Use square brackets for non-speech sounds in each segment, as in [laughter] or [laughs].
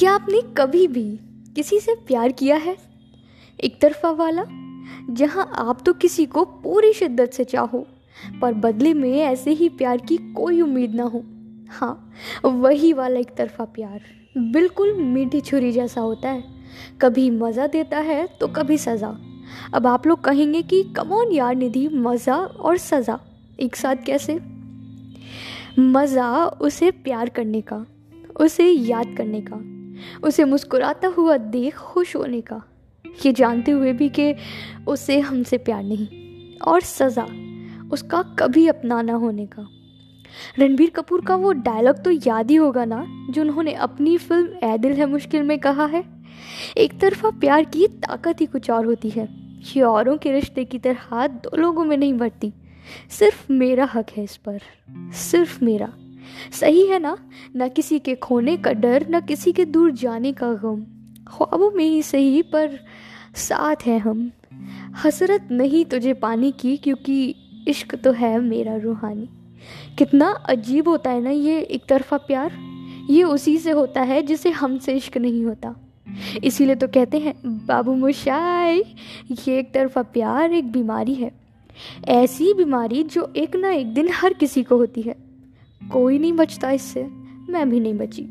क्या आपने कभी भी किसी से प्यार किया है? एक तरफा वाला, जहाँ आप तो किसी को पूरी शिद्दत से चाहो, पर बदले में ऐसे ही प्यार की कोई उम्मीद ना हो। हाँ वही वाला एक तरफा प्यार, बिल्कुल मीठी छुरी जैसा होता है। कभी मज़ा देता है तो कभी सज़ा। अब आप लोग कहेंगे कि कमौन यार निधि, मज़ा और सज़ा, एक साथ कैसे? मज़ा उसे प्यार करने का, उसे याद करने का। उसे मुस्कुराता हुआ देख खुश होने का। ये जानते हुए भी कि उसे हमसे प्यार नहीं और सज़ा उसका कभी अपनाना होने का। रणबीर कपूर का वो डायलॉग तो याद ही होगा ना, जो उन्होंने अपनी फ़िल्म ए दिल है मुश्किल में कहा है। एक तरफा प्यार की ताकत ही कुछ और होती है। ये औरों के रिश्ते की तरह दो लोगों में नहीं बढ़ती। सिर्फ़ मेरा हक है इस पर। सिर्फ़ मेरा। सही है ना? न किसी के खोने का डर, न किसी के दूर जाने का गम। ख्वाबों में ही सही, पर साथ हैं हम। हसरत नहीं तुझे पानी की, क्योंकि इश्क तो है मेरा रूहानी। कितना अजीब होता है ना ये एक तरफा प्यार। ये उसी से होता है जिसे हमसे इश्क नहीं होता। इसीलिए तो कहते हैं, बाबू मुशाई ये एक तरफा प्यार, एक बीमारी है। ऐसी बीमारी जो एक ना एक दिन हर किसी को होती है। कोई नहीं बचता इससे। मैं भी नहीं बची।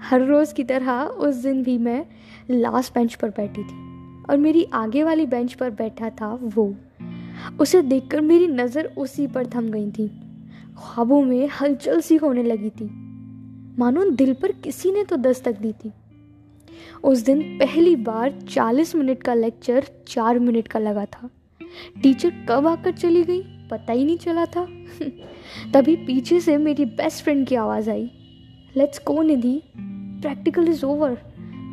हर रोज़ की तरह उस दिन भी मैं लास्ट बेंच पर बैठी थी और मेरी आगे वाली बेंच पर बैठा था वो। उसे देखकर मेरी नज़र उसी पर थम गई थी। ख्वाबों में हलचल सी होने लगी थी। मानो दिल पर किसी ने तो दस्तक दी थी। उस दिन पहली बार चालीस मिनट का लेक्चर चार मिनट का लगा था। टीचर कब आकर चली गई? पता ही नहीं चला था। तभी पीछे से मेरी बेस्ट फ्रेंड की आवाज़ आई। Let's go Nidhi. Practical is over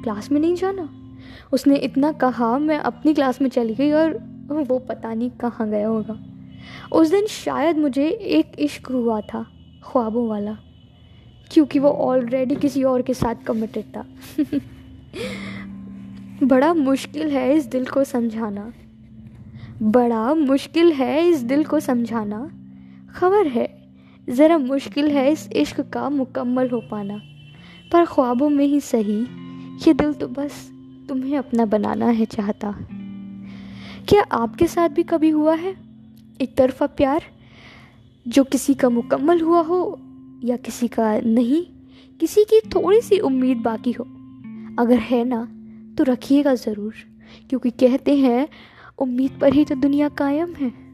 class में नहीं जाना। उसने इतना कहा, मैं अपनी क्लास में चली गई और वो पता नहीं कहाँ गया होगा। उस दिन शायद मुझे एक इश्क हुआ था, ख्वाबों वाला। क्योंकि वो ऑलरेडी किसी और के साथ कमिटेड था। [laughs] बड़ा मुश्किल है इस दिल को समझाना। बड़ा मुश्किल है इस दिल को समझाना। खबर है, ज़रा मुश्किल है इस इश्क का मुकम्मल हो पाना। पर ख्वाबों में ही सही, ये दिल तो बस तुम्हें अपना बनाना है चाहता। क्या आपके साथ भी कभी हुआ है? एक तरफा प्यार, जो किसी का मुकम्मल हुआ हो, या किसी का नहीं, किसी की थोड़ी सी उम्मीद बाकी हो। अगर है ना तो रखिएगा ज़रूर, क्योंकि कहते हैं उम्मीद पर ही तो दुनिया कायम है।